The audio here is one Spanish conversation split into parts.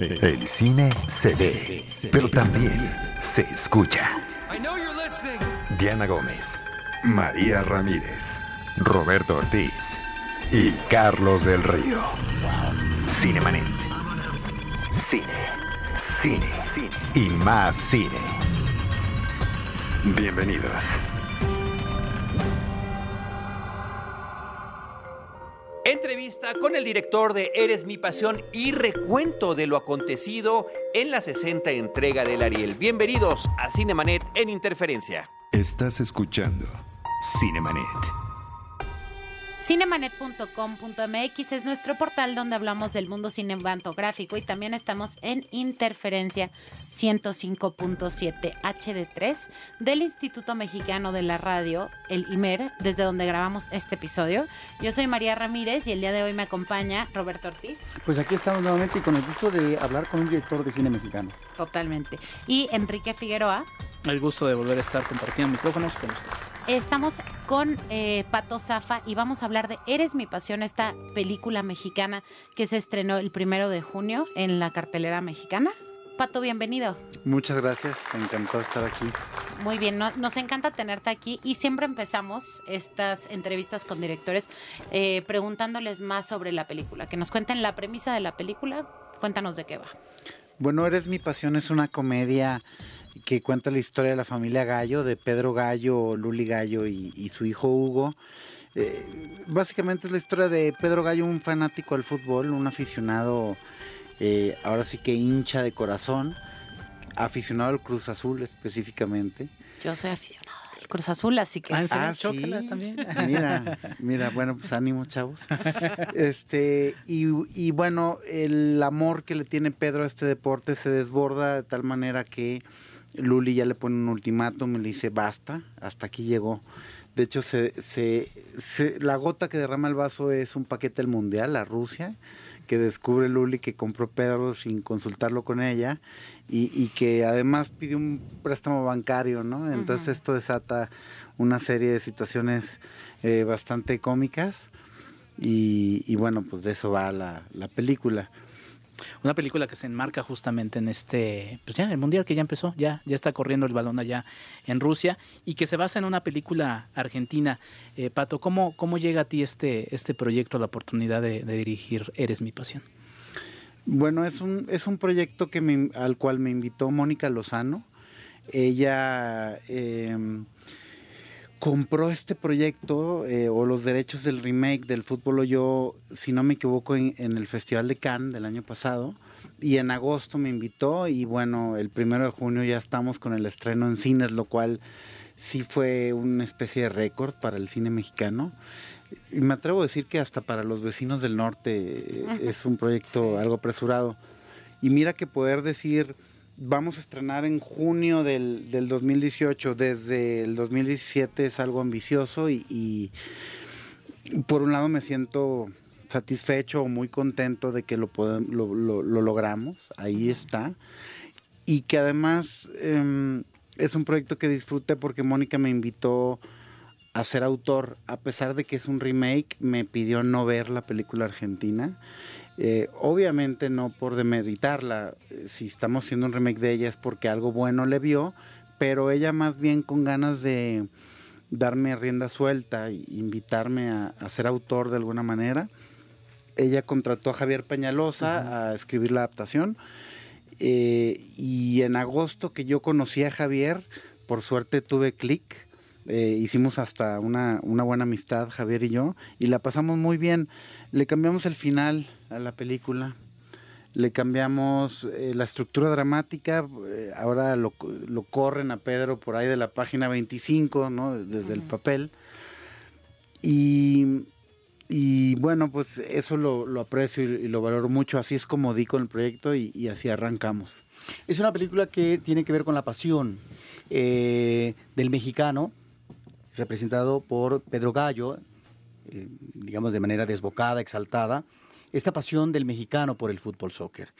El cine se ve, pero también se escucha. Diana Gómez, María Ramírez, Roberto Ortiz y Carlos del Río. Cinemanet. Cine, cine, cine y más cine. Bienvenidos. Con el director de Eres mi pasión y recuento de lo acontecido en la 60 entrega del Ariel. Bienvenidos a Cinemanet en Interferencia. Estás escuchando Cinemanet. Cinemanet.com.mx es nuestro portal donde hablamos del mundo cinematográfico y también estamos en Interferencia 105.7 HD3 del Instituto Mexicano de la Radio, el IMER, desde donde grabamos este episodio. Yo soy María Ramírez y el día de hoy me acompaña Roberto Ortiz. Pues aquí estamos nuevamente y con el gusto de hablar con un director de cine mexicano. Totalmente. Y Enrique Figueroa. El gusto de volver a estar compartiendo micrófonos con ustedes. Estamos con eh, Pato Zafa y vamos a hablar de Eres mi pasión, esta película mexicana que se estrenó el primero de junio en la cartelera mexicana. Pato, bienvenido. Muchas gracias, encantado de estar aquí. Muy bien, no- nos encanta tenerte aquí y siempre empezamos estas entrevistas con directores eh, preguntándoles más sobre la película, que nos cuenten la premisa de la película, cuéntanos de qué va. Bueno, Eres mi pasión es una comedia que cuenta la historia de la familia Gallo, de Pedro Gallo, Luli Gallo y, y su hijo Hugo. Eh, básicamente es la historia de Pedro Gallo, un fanático del fútbol, un aficionado, eh, ahora sí que hincha de corazón, aficionado al Cruz Azul específicamente. Yo soy aficionada del Cruz Azul, así que... Ah. Ah, sí. también. Mira, mira, bueno, pues ánimo, chavos. Este, y, y bueno, el amor que le tiene Pedro a este deporte se desborda de tal manera que Luli ya le pone un ultimátum y le dice basta, hasta aquí llegó. De hecho, se, se, se- la gota que derrama el vaso es un paquete del mundial a Rusia, que descubre Luli que compró Pedro sin consultarlo con ella y, y que además pide un préstamo bancario, ¿no? Entonces esto desata una serie de situaciones eh, bastante cómicas y, y bueno, pues de eso va la, la película. Una película que se enmarca justamente en este, pues ya, el mundial que ya empezó, ya, ya está corriendo el balón allá en Rusia y que se basa en una película argentina. Eh, Pato, ¿cómo, ¿cómo llega a ti este, este proyecto, la oportunidad de, dirigir Eres mi pasión? Bueno, es un, es un proyecto que al cual me invitó Mónica Lozano. Ella em, compró este proyecto eh, o los derechos del remake del Fútbol yo, si no me equivoco, en, en el Festival de Cannes del año pasado. Y en agosto me invitó y bueno, el primero de junio ya estamos con el estreno en cines, lo cual sí fue una especie de récord para el cine mexicano. Y me atrevo a decir que hasta para los vecinos del norte eh, es un proyecto algo apresurado. Y mira que poder decir, vamos a estrenar en junio del, del 2018, desde el 2017 es algo ambicioso y, y por un lado me siento satisfecho o muy contento de que lo, podem- lo, lo- lo logramos, ahí está. Y que además em, es un proyecto que disfruté porque Mónica me invitó a ser autor, a pesar de que es un remake, me pidió no ver la película argentina. Eh, obviamente no por demeritarla, eh, si estamos haciendo un remake de ella es porque algo bueno le vio, pero ella más bien con ganas de darme rienda suelta e invitarme a, a ser autor de alguna manera. Ella contrató a Javier Peñalosa a escribir la adaptación. eh, y en agosto que yo conocí a Javier, por suerte tuve clic. eh, hicimos hasta una, una buena amistad, Javier y yo, y la pasamos muy bien. Le cambiamos el final a la película, le cambiamos eh, la estructura dramática, eh, ahora lo, lo corren a Pedro por ahí de la página 25, ¿no? Desde el papel. Y, y bueno, pues eso lo, lo aprecio y, y lo valoro mucho. Así es como di con el proyecto y, y así arrancamos. Es una película que tiene que ver con la pasión eh, del mexicano, representado por Pedro Gallo, eh, digamos de manera desbocada, exaltada, esta pasión del mexicano por el fútbol soccer.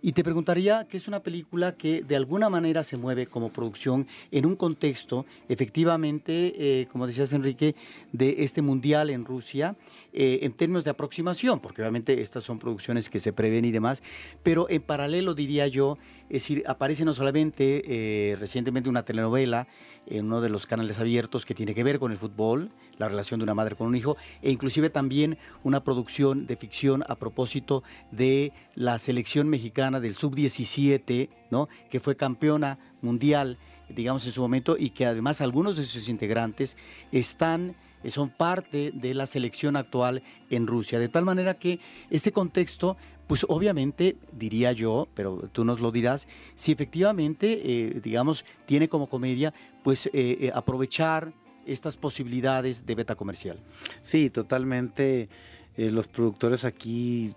Y te preguntaría que es una película que de alguna manera se mueve como producción en un contexto, efectivamente, eh, como decías Enrique, de este mundial en Rusia, eh, en términos de aproximación, porque obviamente estas son producciones que se prevén y demás, pero en paralelo diría yo, es decir, aparece no solamente recientemente una telenovela en uno de los canales abiertos que tiene que ver con el fútbol, la relación de una madre con un hijo, e inclusive también una producción de ficción a propósito de la selección mexicana del sub-17, ¿no? que fue campeona mundial, digamos, en su momento, y que además algunos de sus integrantes están son parte de la selección actual en Rusia. De tal manera que este contexto pues obviamente diría yo, pero tú nos lo dirás, si efectivamente, eh, digamos, tiene como comedia, pues eh, eh, aprovechar estas posibilidades de beta comercial. Sí, totalmente. los productores aquí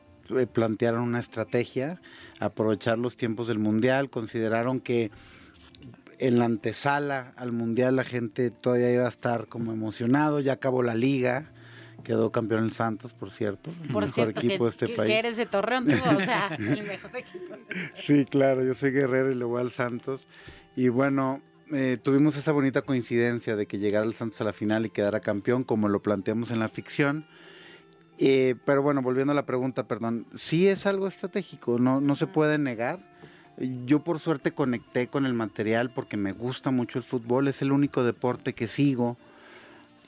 plantearon una estrategia, aprovechar los tiempos del Mundial, consideraron que en la antesala al Mundial la gente todavía iba a estar como emocionado, ya acabó la liga, Quedó campeón el Santos, por cierto. Por el mejor equipo de este país. Que eres de Torreón, tú, o sea, el mejor equipo. Sí, claro, yo soy guerrero y le voy al Santos. Y bueno, eh, tuvimos esa bonita coincidencia de que llegara el Santos a la final y quedara campeón, como lo planteamos en la ficción. Eh, pero bueno, volviendo a la pregunta, perdón, sí es algo estratégico, no, no se puede negar. Yo por suerte conecté con el material porque me gusta mucho el fútbol, es el único deporte que sigo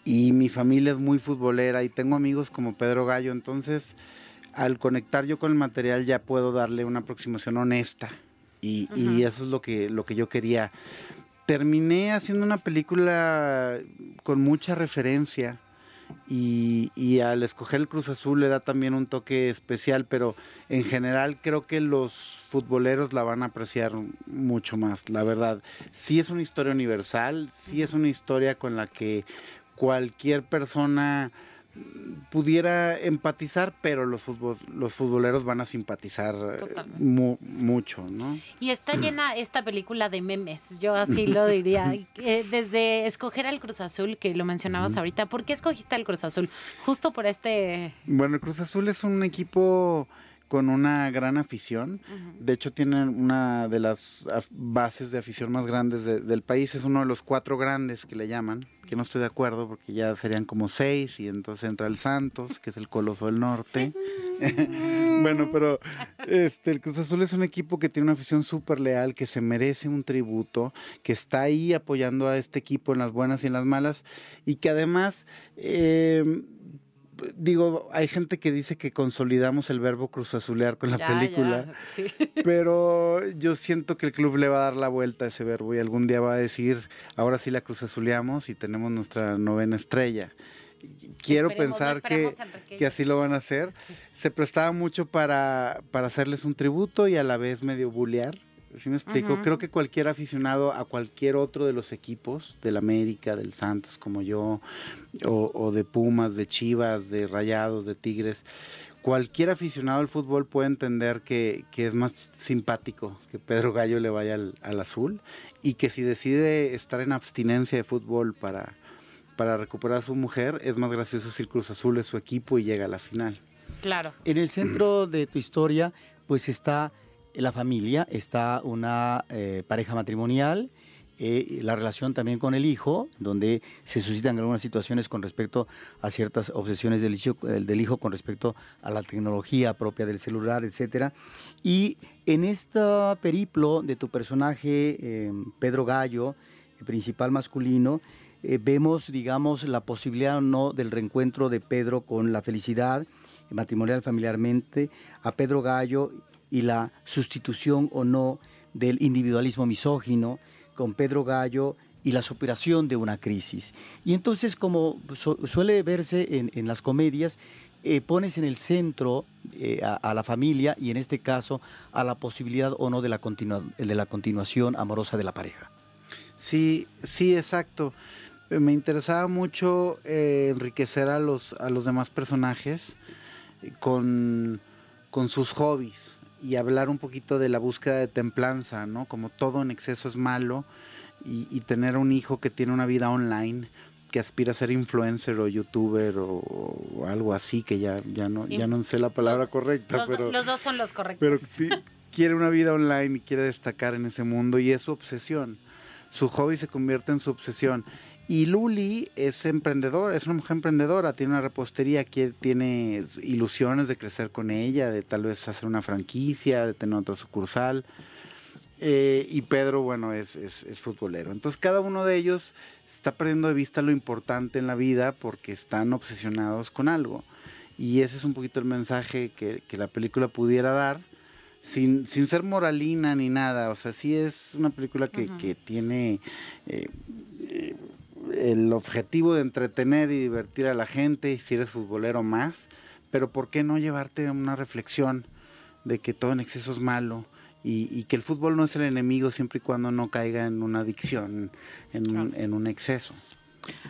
y mi familia es muy futbolera y tengo amigos como Pedro Gallo, entonces al conectar yo con el material ya puedo darle una aproximación honesta y, eso es lo que, lo que yo quería. Terminé haciendo una película con mucha referencia y, y, al escoger el Cruz Azul le da también un toque especial, pero en general creo que los futboleros la van a apreciar mucho más, la verdad. Sí es una historia universal, sí es una historia con la que cualquier persona pudiera empatizar, pero los, los futboleros van a simpatizar eh, mucho, ¿no? Y está llena esta película de memes, yo así lo diría. Desde escoger al Cruz Azul, que lo mencionabas ahorita, ¿por qué escogiste al Cruz Azul? Justo por este... Bueno, el Cruz Azul es un equipo con una gran afición. De hecho, tiene una de las bases de afición más grandes del país. Es uno de los cuatro grandes que le llaman, que no estoy de acuerdo porque ya serían como seis y entonces entra el Santos, que es el Coloso del Norte. bueno, pero este, el Cruz Azul es un equipo que tiene una afición súper leal, que se merece un tributo, que está ahí apoyando a este equipo en las buenas y en las malas y que además... Eh, digo, hay gente que dice que consolidamos el verbo cruzazulear con la película, pero yo siento que el club le va a dar la vuelta a ese verbo y algún día va a decir, ahora sí la cruzazuleamos y tenemos nuestra novena estrella. Quiero pensar que, que, así lo van a hacer. Se prestaba mucho para, para hacerles un tributo y a la vez medio bullear ¿Sí me explico? Creo que cualquier aficionado a cualquier otro de los equipos, del América, del Santos, como yo, o, de Pumas, de Chivas, de Rayados, de Tigres, cualquier aficionado al fútbol puede entender que, es más simpático que Pedro Gallo le vaya al, azul y que si decide estar en abstinencia de fútbol para, para recuperar a su mujer, es más gracioso si el Cruz Azul es su equipo y llega a la final. Claro. En el centro de tu historia, pues está la familia, está una eh, pareja matrimonial, eh, la relación también con el hijo, donde se suscitan algunas situaciones con respecto a ciertas obsesiones del hijo, con respecto a la tecnología propia del celular, etc. Y en este periplo de tu personaje, em, Pedro Gallo, principal masculino, eh, vemos, digamos, la posibilidad o no del reencuentro de Pedro con la felicidad matrimonial familiarmente, a Pedro Gallo y la sustitución o no del individualismo misógino con Pedro Gallo y la superación de una crisis. Y entonces, como suele verse en, las comedias, eh, pones en el centro eh, a, la familia y en este caso a la posibilidad o no de la, de la continuación amorosa de la pareja. Sí, sí, exacto. Eh, me interesaba mucho enriquecer a los, a los demás personajes con, con sus hobbies y hablar un poquito de la búsqueda de templanza, ¿no? Como todo en exceso es malo y, tener un hijo que tiene una vida online que aspira a ser influencer o youtuber o, algo así, que ya, ya, no, ya no sé la palabra correcta. Los, pero, los dos son los correctos. Pero sí, quiere una vida online y quiere destacar en ese mundo y es su obsesión. Su hobby se convierte en su obsesión. Y Luli es emprendedora, es una mujer emprendedora, tiene una repostería, tiene ilusiones de crecer con ella, de tal vez hacer una franquicia, de tener otra sucursal. Eh, y Pedro, bueno, es, es, futbolero. Entonces cada uno de ellos está perdiendo de vista lo importante en la vida porque están obsesionados con algo. Y ese es un poquito el mensaje que, que la película pudiera dar sin, sin ser moralina ni nada. O sea, sí es una película que, que tiene eh, eh, el objetivo de entretener y divertir a la gente, y si eres futbolero más, pero ¿por qué no llevarte a una reflexión de que todo en exceso es malo? Y, y, que el fútbol no es el enemigo siempre y cuando no caiga en una adicción, en un, en un exceso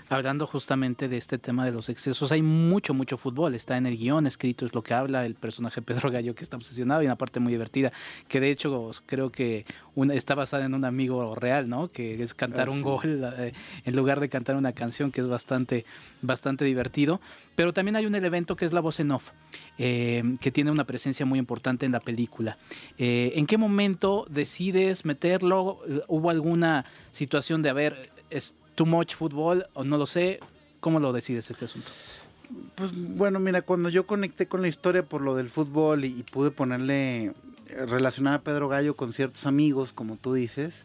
hablando justamente de este tema de los excesos, hay mucho, mucho fútbol. Está en el guion escrito, es lo que habla el personaje Pedro Gallo, que está obsesionado y una parte muy divertida, que de hecho creo que una, está basada en un amigo real, ¿no? Que es cantar un gol eh, en lugar de cantar una canción, que es bastante, bastante divertido. Pero también hay un elemento que es la voz en off, eh, que tiene una presencia muy importante en la película. Eh, ¿En qué momento decides meterlo? ¿Hubo alguna situación de, haber too much fútbol o no lo sé. ¿Cómo lo decides este asunto? Pues bueno, mira, cuando yo conecté con la historia por lo del fútbol y, pude ponerle, eh, relacionar a Pedro Gallo con ciertos amigos, como tú dices,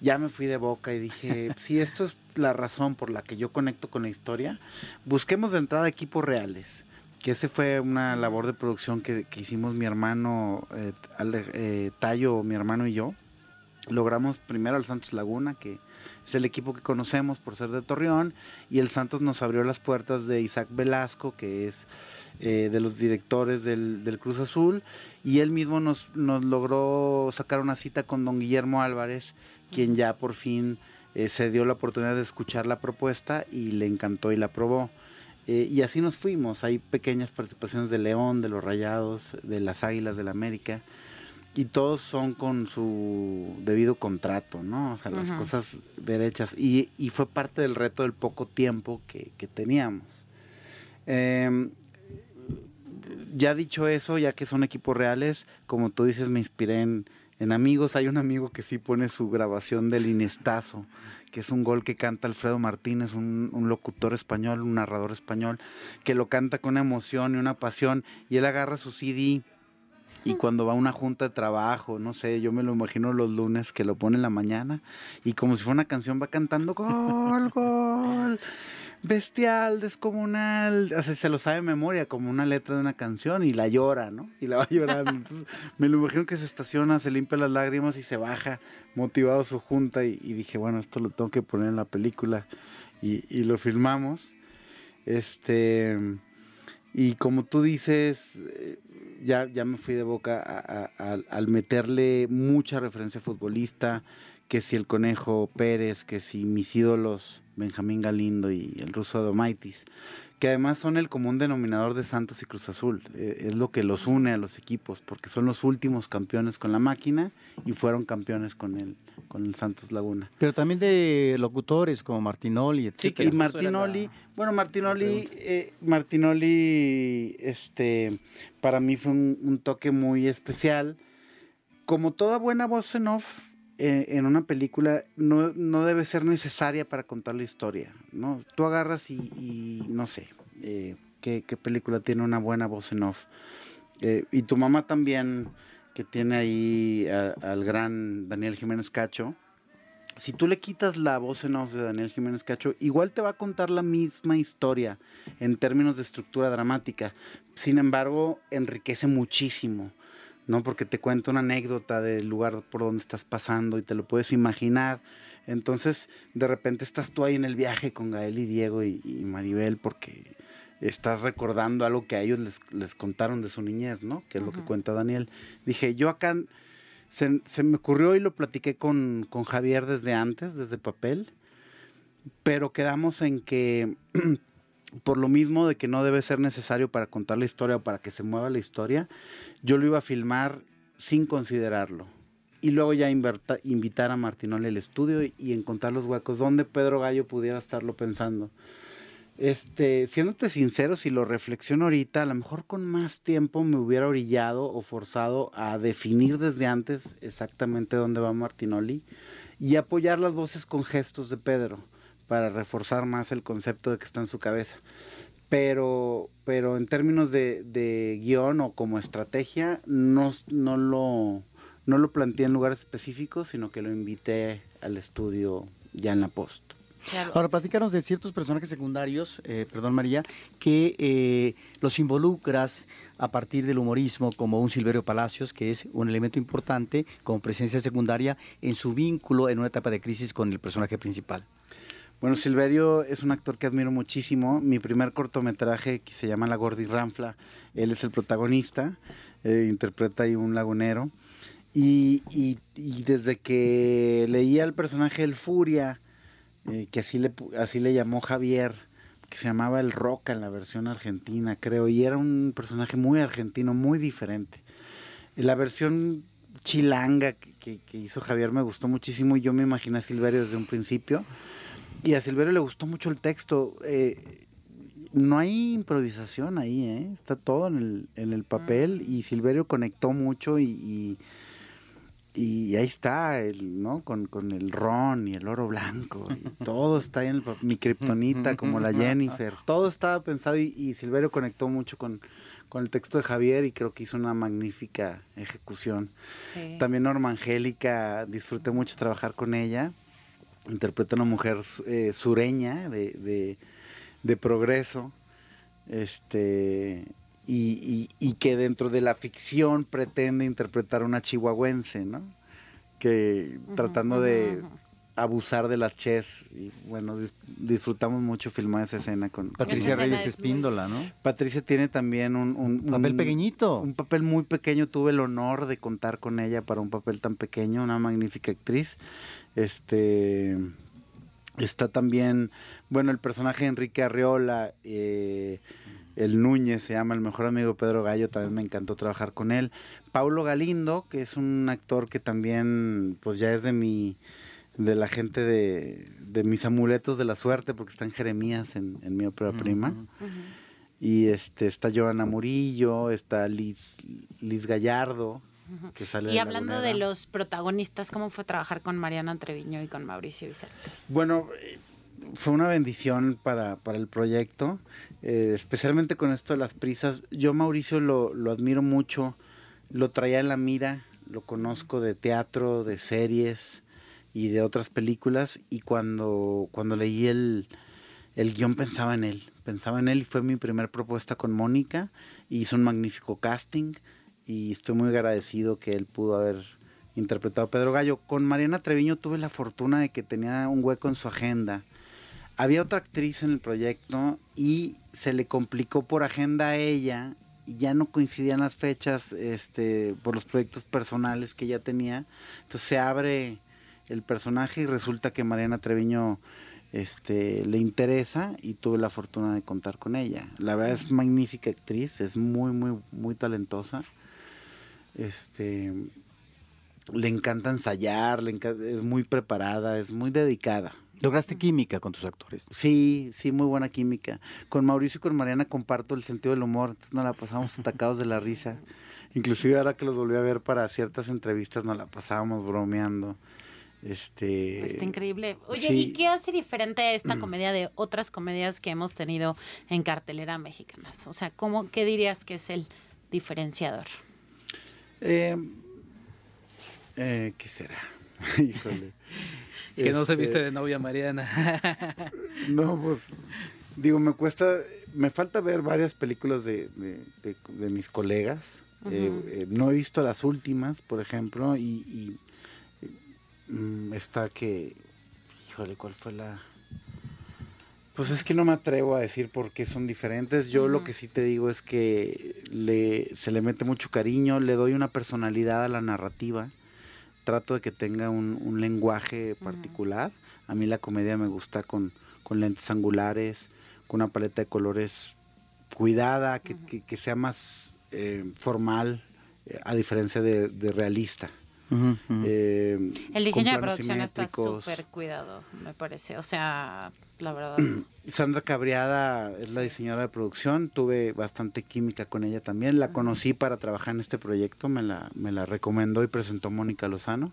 ya me fui de boca y dije, si esto es la razón por la que yo conecto con la historia, busquemos de entrada equipos reales. Que ese fue una labor de producción que, hicimos mi hermano eh, eh, Tayo, mi hermano y yo. Logramos primero al Santos Laguna, que es el equipo que conocemos por ser de Torreón y el Santos nos abrió las puertas de Isaac Velasco, que es eh, de los directores del, Cruz Azul, y él mismo nos, logró sacar una cita con don Guillermo Álvarez, quien ya por fin eh, se dio la oportunidad de escuchar la propuesta y le encantó y la aprobó. Eh, y así nos fuimos, hay pequeñas participaciones de León, de los Rayados, de las Águilas del la América y todos son con su debido contrato, ¿no? O sea, las cosas derechas. Y, y, fue parte del reto del poco tiempo que, que teníamos. Em, ya dicho eso, ya que son equipos reales, como tú dices, me inspiré en, en amigos. Hay un amigo que sí pone su grabación del Inestazo, que es un gol que canta Alfredo Martínez, un, un, locutor español, un narrador español, que lo canta con una emoción y una pasión. Y él agarra su CD y cuando va a una junta de trabajo, no sé, yo me lo imagino los lunes que lo pone en la mañana y como si fuera una canción va cantando gol, gol, bestial, descomunal, o sea, se lo sabe de memoria como una letra de una canción y la llora, ¿no? Y la va llorando. me lo imagino que se estaciona, se limpia las lágrimas y se baja motivado a su junta y, dije, bueno, esto lo tengo que poner en la película y, y lo filmamos. Este, y como tú dices, eh, ya, ya me fui de boca al meterle mucha referencia futbolista, que si el Conejo Pérez, que si mis ídolos Benjamín Galindo y el ruso Domaitis, que además son el común denominador de Santos y Cruz Azul. Eh, es lo que los une a los equipos, porque son los últimos campeones con la máquina y fueron campeones con el, con el Santos Laguna. Pero también de locutores como Martinoli, etc. Sí, y Martinoli, bueno, Martinoli, eh, Martinoli, este, para mí fue un, un toque muy especial. Como toda buena voz en off, eh, en una película no, no, debe ser necesaria para contar la historia, ¿no? Tú agarras y, no sé, eh, ¿qué, película tiene una buena voz en off. Eh, y tu mamá también, que tiene ahí al gran Daniel Jiménez Cacho. Si tú le quitas la voz en off de Daniel Jiménez Cacho, igual te va a contar la misma historia en términos de estructura dramática. Sin embargo, enriquece muchísimo ¿no? Porque te cuenta una anécdota del lugar por donde estás pasando y te lo puedes imaginar. Entonces, de repente estás tú ahí en el viaje con Gael y Diego y, Maribel porque estás recordando algo que a ellos les, contaron de su niñez, ¿no? Que es lo que cuenta Daniel. Dije, yo acá se, se me ocurrió y lo platiqué con, con Javier desde antes, desde papel, pero quedamos en que por lo mismo de que no debe ser necesario para contar la historia o para que se mueva la historia, yo lo iba a filmar sin considerarlo. y luego ya invitar a Martinoli al estudio y, encontrar los huecos donde Pedro Gallo pudiera estarlo pensando. Este, siéndote sincero, si lo reflexiono ahorita, a lo mejor con más tiempo me hubiera orillado o forzado a definir desde antes exactamente dónde va Martinoli y apoyar las voces con gestos de Pedro para reforzar más el concepto de que está en su cabeza. Pero, pero en términos de, de guion o como estrategia, no, no lo no lo planteé en lugares específicos, sino que lo invité al estudio ya en la post. Ahora, platícanos de ciertos personajes secundarios, eh, perdón María, que eh, los involucras a partir del humorismo, como un Silverio Palacios, que es un elemento importante como presencia secundaria en su vínculo en una etapa de crisis con el personaje principal. Bueno, Silverio es un actor que admiro muchísimo. Mi primer cortometraje, que se llama La Gordi Ranfla, él es el protagonista, eh, interpreta ahí un lagunero. Y, y, desde que leía el personaje El Furia, eh, que así le, así le llamó Javier, que se llamaba El Roca en la versión argentina, creo, y era un personaje muy argentino, muy diferente. La versión chilanga que, hizo Javier me gustó muchísimo y yo me imaginé a Silverio desde un principio. Y a Silverio le gustó mucho el texto. Eh, no hay improvisación ahí, ¿eh? está todo en el, en el papel y Silverio conectó mucho y y ahí está, el, ¿no? Con, el ron y el oro blanco. todo está ahí en el, mi kriptonita, como la Jennifer. Todo estaba pensado y, Silverio conectó mucho con, el texto de Javier y creo que hizo una magnífica ejecución. También Norma Angélica, disfruté mucho trabajar con ella. Interpreta una mujer eh, sureña de, de, de progreso. Este y, y, que dentro de la ficción pretende interpretar una chihuahuense, ¿no? Que tratando de abusar de las ches y bueno, disfrutamos mucho filmar esa escena con Patricia Reyes Espíndola, ¿no? Patricia tiene también un, un, papel pequeñito. Un papel muy pequeño, tuve el honor de contar con ella para un papel tan pequeño, una magnífica actriz. Este está también, bueno, el personaje de Enrique Arriola, eh, el Núñez se llama el mejor amigo Pedro Gallo, también me encantó trabajar con él. Paulo Galindo, que es un actor que también pues ya es de mi de la gente de, de mis amuletos de la suerte, porque está en Jeremías en, mi ópera prima. Y este está Joana Murillo, está Liz, Liz Gallardo, que sale Y hablando de los protagonistas, ¿cómo fue trabajar con Mariana Treviño y con Mauricio Vicente? Bueno, fue una bendición para, para el proyecto, eh, especialmente con esto de las prisas. Yo Mauricio lo, lo, admiro mucho, lo traía en la mira, lo conozco de teatro, de series y de otras películas y cuando, cuando leí el, el guion pensaba en él, pensaba en él y fue mi primera propuesta con Mónica y hizo un magnífico casting y estoy muy agradecido que él pudo haber interpretado a Pedro Gallo. Con Mariana Treviño tuve la fortuna de que tenía un hueco en su agenda había otra actriz en el proyecto y se le complicó por agenda a ella y ya no coincidían las fechas este, por los proyectos personales que ella tenía. Entonces se abre el personaje y resulta que Mariana Treviño este, le interesa y tuve la fortuna de contar con ella. La verdad es magnífica actriz, es muy, muy, muy talentosa. Este, le encanta ensayar, le es muy preparada, es muy dedicada. ¿Lograste química con tus actores? Sí, sí, muy buena química. Con Mauricio y con Mariana comparto el sentido del humor, entonces nos la pasamos atacados de la risa. Inclusive ahora que los volví a ver para ciertas entrevistas nos la pasábamos bromeando. Este, Está increíble. Oye, ¿y qué hace diferente esta comedia de otras comedias que hemos tenido en cartelera mexicanas? O sea, ¿cómo, ¿qué dirías que es el diferenciador? Eh, eh, ¿Qué será? Híjole. Que no se viste este, de novia Mariana. no, pues digo, me cuesta, me falta ver varias películas de, mis colegas. Eh, eh, no he visto las últimas, por ejemplo, y, mm, está que, híjole, ¿cuál fue la...? Pues es que no me atrevo a decir por qué son diferentes. Yo lo que sí te digo es que le, se le mete mucho cariño, le doy una personalidad a la narrativa trato de que tenga un, lenguaje particular. A mí la comedia me gusta con, lentes angulares, con una paleta de colores cuidada, que, sea más eh, formal, eh, a diferencia de, realista. Eh, el diseño de producción está súper cuidado, me parece. O sea, la verdad. Sandra Cabriada es la diseñadora de producción. Tuve bastante química con ella también. La conocí para trabajar en este proyecto. Me la, me la recomendó y presentó Mónica Lozano.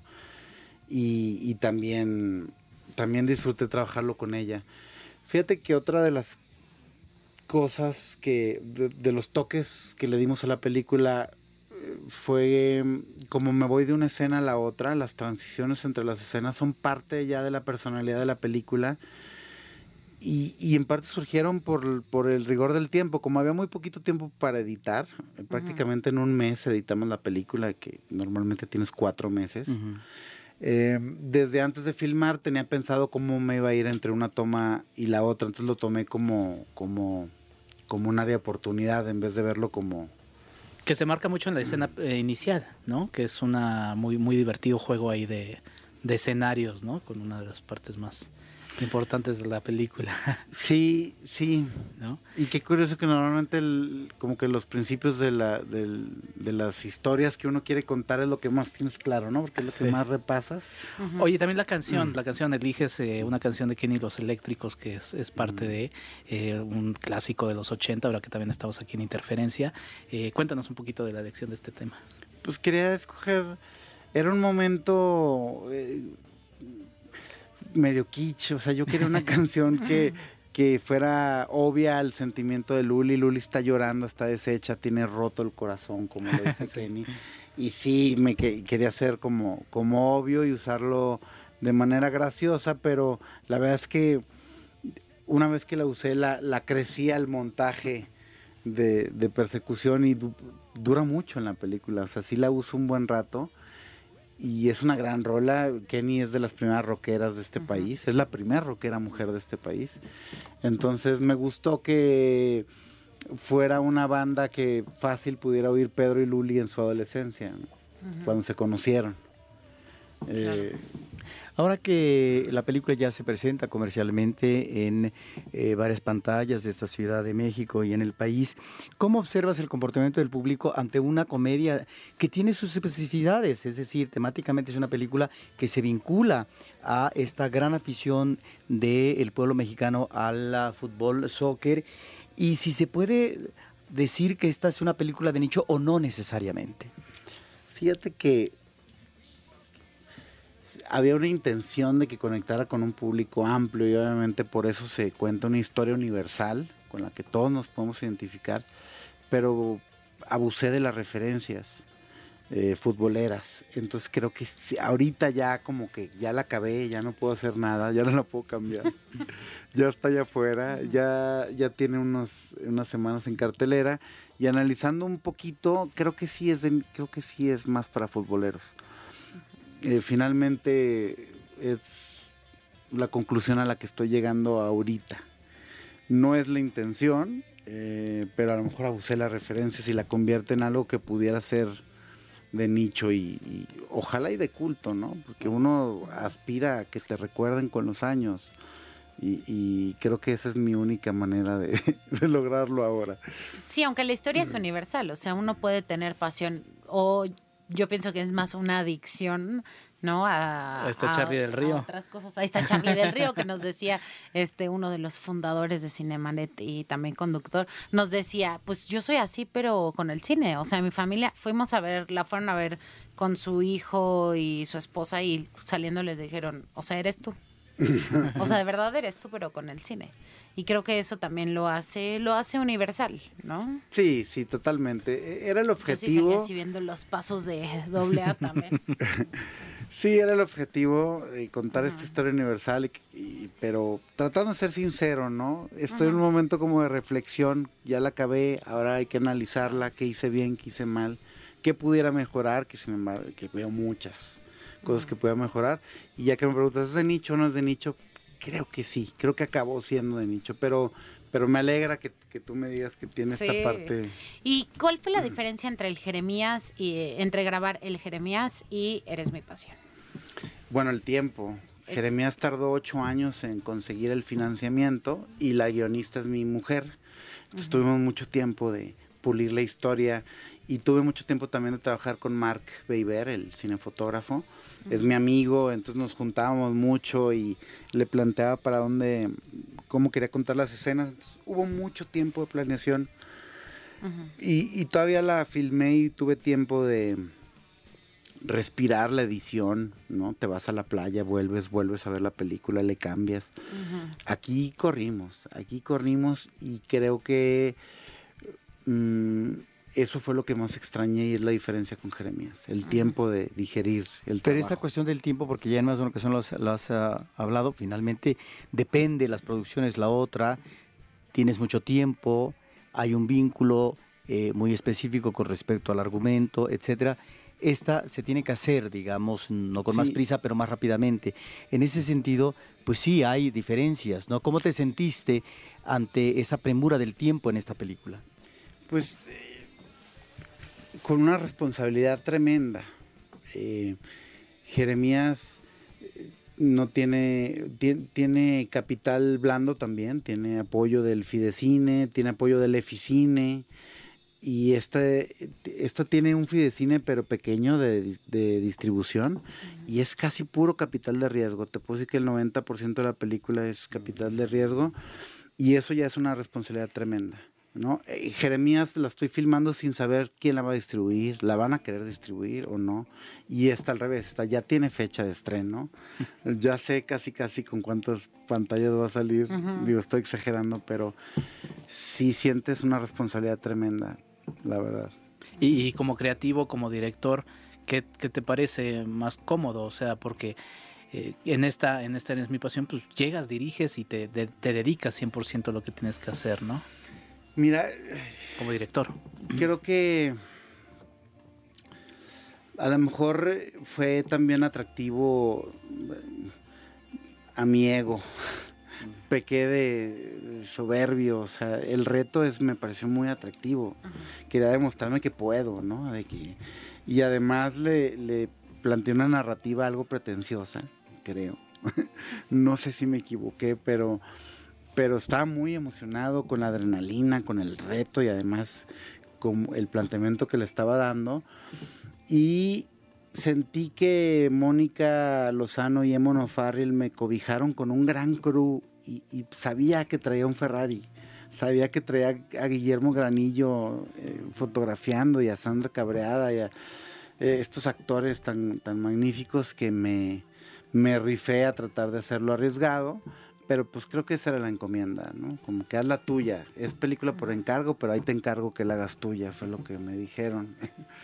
Y, y también, también disfruté trabajarlo con ella. Fíjate que otra de las cosas que, de, los toques que le dimos a la película, fue como me voy de una escena a la otra, las transiciones entre las escenas son parte ya de la personalidad de la película. Y, y, en parte surgieron por, por, el rigor del tiempo. Como había muy poquito tiempo para editar, prácticamente en un mes editamos la película, que normalmente tienes cuatro meses. Eh, desde antes de filmar tenía pensado cómo me iba a ir entre una toma y la otra, entonces lo tomé como, como, como un área de oportunidad en vez de verlo como... Que se marca mucho en la escena eh, inicial, ¿no? Que es una muy, muy divertido juego ahí de, de escenarios, ¿no? Con una de las partes más importantes de la película. Sí, sí. Y qué curioso que normalmente como que los principios de, la, de las historias que uno quiere contar es lo que más tienes claro, ¿no? Porque es lo que más repasas. Oye, también la canción, mm. la canción, eliges eh, una canción de Kenny Los Eléctricos que es, es parte mm. de eh, un clásico de los 80, ahora que también estamos aquí en Interferencia. Eh, cuéntanos un poquito de la elección de este tema. Pues quería escoger, era un momento medio kitsch, o sea, yo quería una canción que, que fuera obvia al sentimiento de Luli. Luli está llorando, está deshecha, tiene roto el corazón, como lo dice Kenny. Y sí, me quería hacer como, como obvio y usarlo de manera graciosa, pero la verdad es que una vez que la usé, la, la crecí al montaje de, de persecución y dura mucho en la película. O sea, sí la uso un buen rato y es una gran rola. Kenny es de las primeras rockeras de este país, es la primera rockera mujer de este país. Entonces me gustó que fuera una banda que fácil pudiera oír Pedro y Luli en su adolescencia, cuando se conocieron. Eh, Ahora que la película ya se presenta comercialmente en eh, varias pantallas de esta Ciudad de México y en el país, ¿cómo observas el comportamiento del público ante una comedia que tiene sus especificidades? Es decir, temáticamente es una película que se vincula a esta gran afición del pueblo mexicano al fútbol, soccer, y si se puede decir que esta es una película de nicho o no necesariamente. Fíjate que había una intención de que conectara con un público amplio y obviamente por eso se cuenta una historia universal con la que todos nos podemos identificar, pero abusé de las referencias eh, futboleras. Entonces creo que ahorita ya como que ya la acabé, ya no puedo hacer nada, ya no la puedo cambiar. ya está allá afuera, ya, ya tiene unos, unas semanas en cartelera y analizando un poquito, creo que sí es creo que sí es más para futboleros. Eh, finalmente es la conclusión a la que estoy llegando ahorita. No es la intención, eh, pero a lo mejor abusé las referencias y la convierte en algo que pudiera ser de nicho y, ojalá y de culto, ¿no? Porque uno aspira a que te recuerden con los años. Y, creo que esa es mi única manera de, de, lograrlo ahora. Sí, aunque la historia es universal, o sea, uno puede tener pasión o yo pienso que es más una adicción, ¿no? A, Ahí está Charlie del Río. otras cosas. Ahí está Charlie del Río, que nos decía, este, uno de los fundadores de Cinemanet y también conductor, nos decía, pues yo soy así, pero con el cine. O sea, mi familia, fuimos a ver, la fueron a ver con su hijo y su esposa y saliendo les dijeron, o sea, eres tú. o sea, de verdad eres tú, pero con el cine. Y creo que eso también lo hace, lo hace universal, ¿no? Sí, sí, totalmente. E, era el objetivo. Yo sí viendo los pasos de doble A también. sí, era el objetivo de contar esta historia universal, y, pero tratando de ser sincero, ¿no? Estoy en un momento como de reflexión, ya la acabé, ahora hay que analizarla, qué hice bien, qué hice mal, qué pudiera mejorar, que sin embargo, que veo muchas cosas que pueda mejorar. Y ya que me preguntas, ¿es de nicho o no es de nicho? Creo que sí, creo que acabó siendo de nicho, pero, pero me alegra que, tú me digas que tiene esta parte. ¿Y cuál fue la diferencia entre el Jeremías y entre grabar el Jeremías y Eres mi pasión? Bueno, el tiempo. Jeremías tardó ocho años en conseguir el financiamiento y la guionista es mi mujer. Entonces tuvimos mucho tiempo de pulir la historia y tuve mucho tiempo también de trabajar con Mark Beiber, el cinefotógrafo. Es mi amigo, entonces nos juntábamos mucho y le planteaba para dónde, cómo quería contar las escenas. hubo mucho tiempo de planeación y, y todavía la filmé y tuve tiempo de respirar la edición, ¿no? Te vas a la playa, vuelves, vuelves a ver la película, le cambias. Aquí corrimos, aquí corrimos y creo que mm, eso fue lo que más extrañé y es la diferencia con Jeremías, el tiempo de digerir el Pero esta cuestión del tiempo, porque ya en más de una ocasión lo has, ah, hablado, finalmente depende las producciones, la otra, tienes mucho tiempo, hay un vínculo eh, muy específico con respecto al argumento, etcétera esta se tiene que hacer, digamos, no con más prisa, pero más rápidamente. En ese sentido, pues sí, hay diferencias, ¿no? ¿Cómo te sentiste ante esa premura del tiempo en esta película? Pues eh, con una responsabilidad tremenda. Eh, Jeremías eh, no tiene, tiene, tiene, capital blando también, tiene apoyo del Fidecine, tiene apoyo del Eficine, y esta, esta tiene un fidecine pero pequeño de, distribución y es casi puro capital de riesgo. Te puedo decir que el 90% de la película es capital de riesgo y eso ya es una responsabilidad tremenda. ¿No? Eh, Jeremías la estoy filmando sin saber quién la va a distribuir, la van a querer distribuir o no. Y esta al revés, esta ya tiene fecha de estreno. ya sé casi casi con cuántas pantallas va a salir. Digo, estoy exagerando, pero sí sientes una responsabilidad tremenda la verdad. Y, como creativo, como director, ¿qué, te parece más cómodo? O sea, porque eh, en esta en esta es mi pasión, pues llegas, diriges y te, te dedicas 100% a lo que tienes que hacer, ¿no? Mira, como director. Creo que a lo mejor fue también atractivo a mi ego pequé de soberbio, o sea, el reto es, me pareció muy atractivo. Quería demostrarme que puedo, ¿no? De que, y además le, le planteé una narrativa algo pretenciosa, creo. no sé si me equivoqué, pero, pero estaba muy emocionado con la adrenalina, con el reto y además con el planteamiento que le estaba dando. Y sentí que Mónica Lozano y Emono Farrell me cobijaron con un gran crew y, sabía que traía un Ferrari. Sabía que traía a Guillermo Granillo eh, fotografiando y a Sandra Cabreada y a eh, estos actores tan, tan magníficos que me, me rifé a tratar de hacerlo arriesgado pero pues creo que esa era la encomienda, ¿no? Como que haz la tuya. Es película por encargo, pero ahí te encargo que la hagas tuya, fue lo que me dijeron.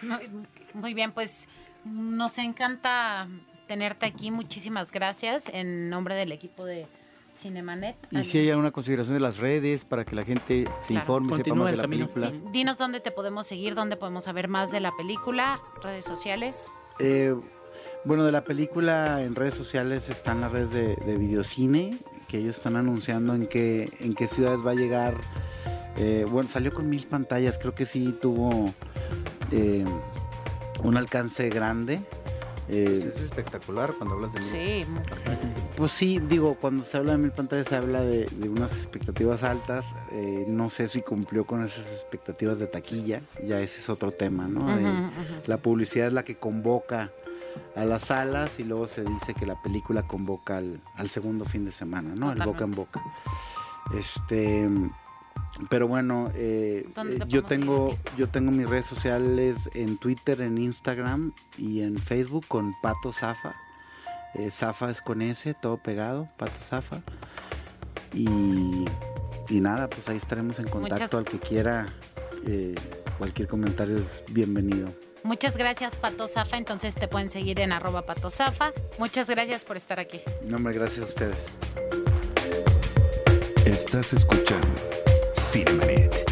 Muy bien, pues nos encanta tenerte aquí. Muchísimas gracias en nombre del equipo de Cinemanet. Y si hay alguna consideración de las redes para que la gente se informe, sepa más de la película. Dinos dónde te podemos seguir, dónde podemos saber más de la película, redes sociales. Eh, bueno, de la película en redes sociales están las redes de, de Videocine, que ellos están anunciando en qué, en qué ciudades va a llegar. Eh, bueno, salió con mil pantallas, creo que sí tuvo eh, un alcance grande. Pues es espectacular cuando hablas de mil. Sí. Pues sí, digo, cuando se habla de mil pantallas se habla de, unas expectativas altas. Eh, no sé si cumplió con esas expectativas de taquilla, ya ese es otro tema, ¿no? La publicidad es la que convoca a las salas y luego se dice que la película convoca al, segundo fin de semana, ¿no? El boca en boca. Este pero bueno, eh, eh, yo tengo yo tengo mis redes sociales en Twitter, en Instagram y en Facebook con Pato Zafa. Eh, Zafa es con S, todo pegado, Pato Zafa. Y, nada, pues ahí estaremos en contacto al que quiera. cualquier comentario es bienvenido. Muchas gracias, Pato Zafa. Entonces te pueden seguir en arroba Pato Zafa. Muchas gracias por estar aquí. No, hombre, gracias a ustedes. Estás escuchando Cinemanet.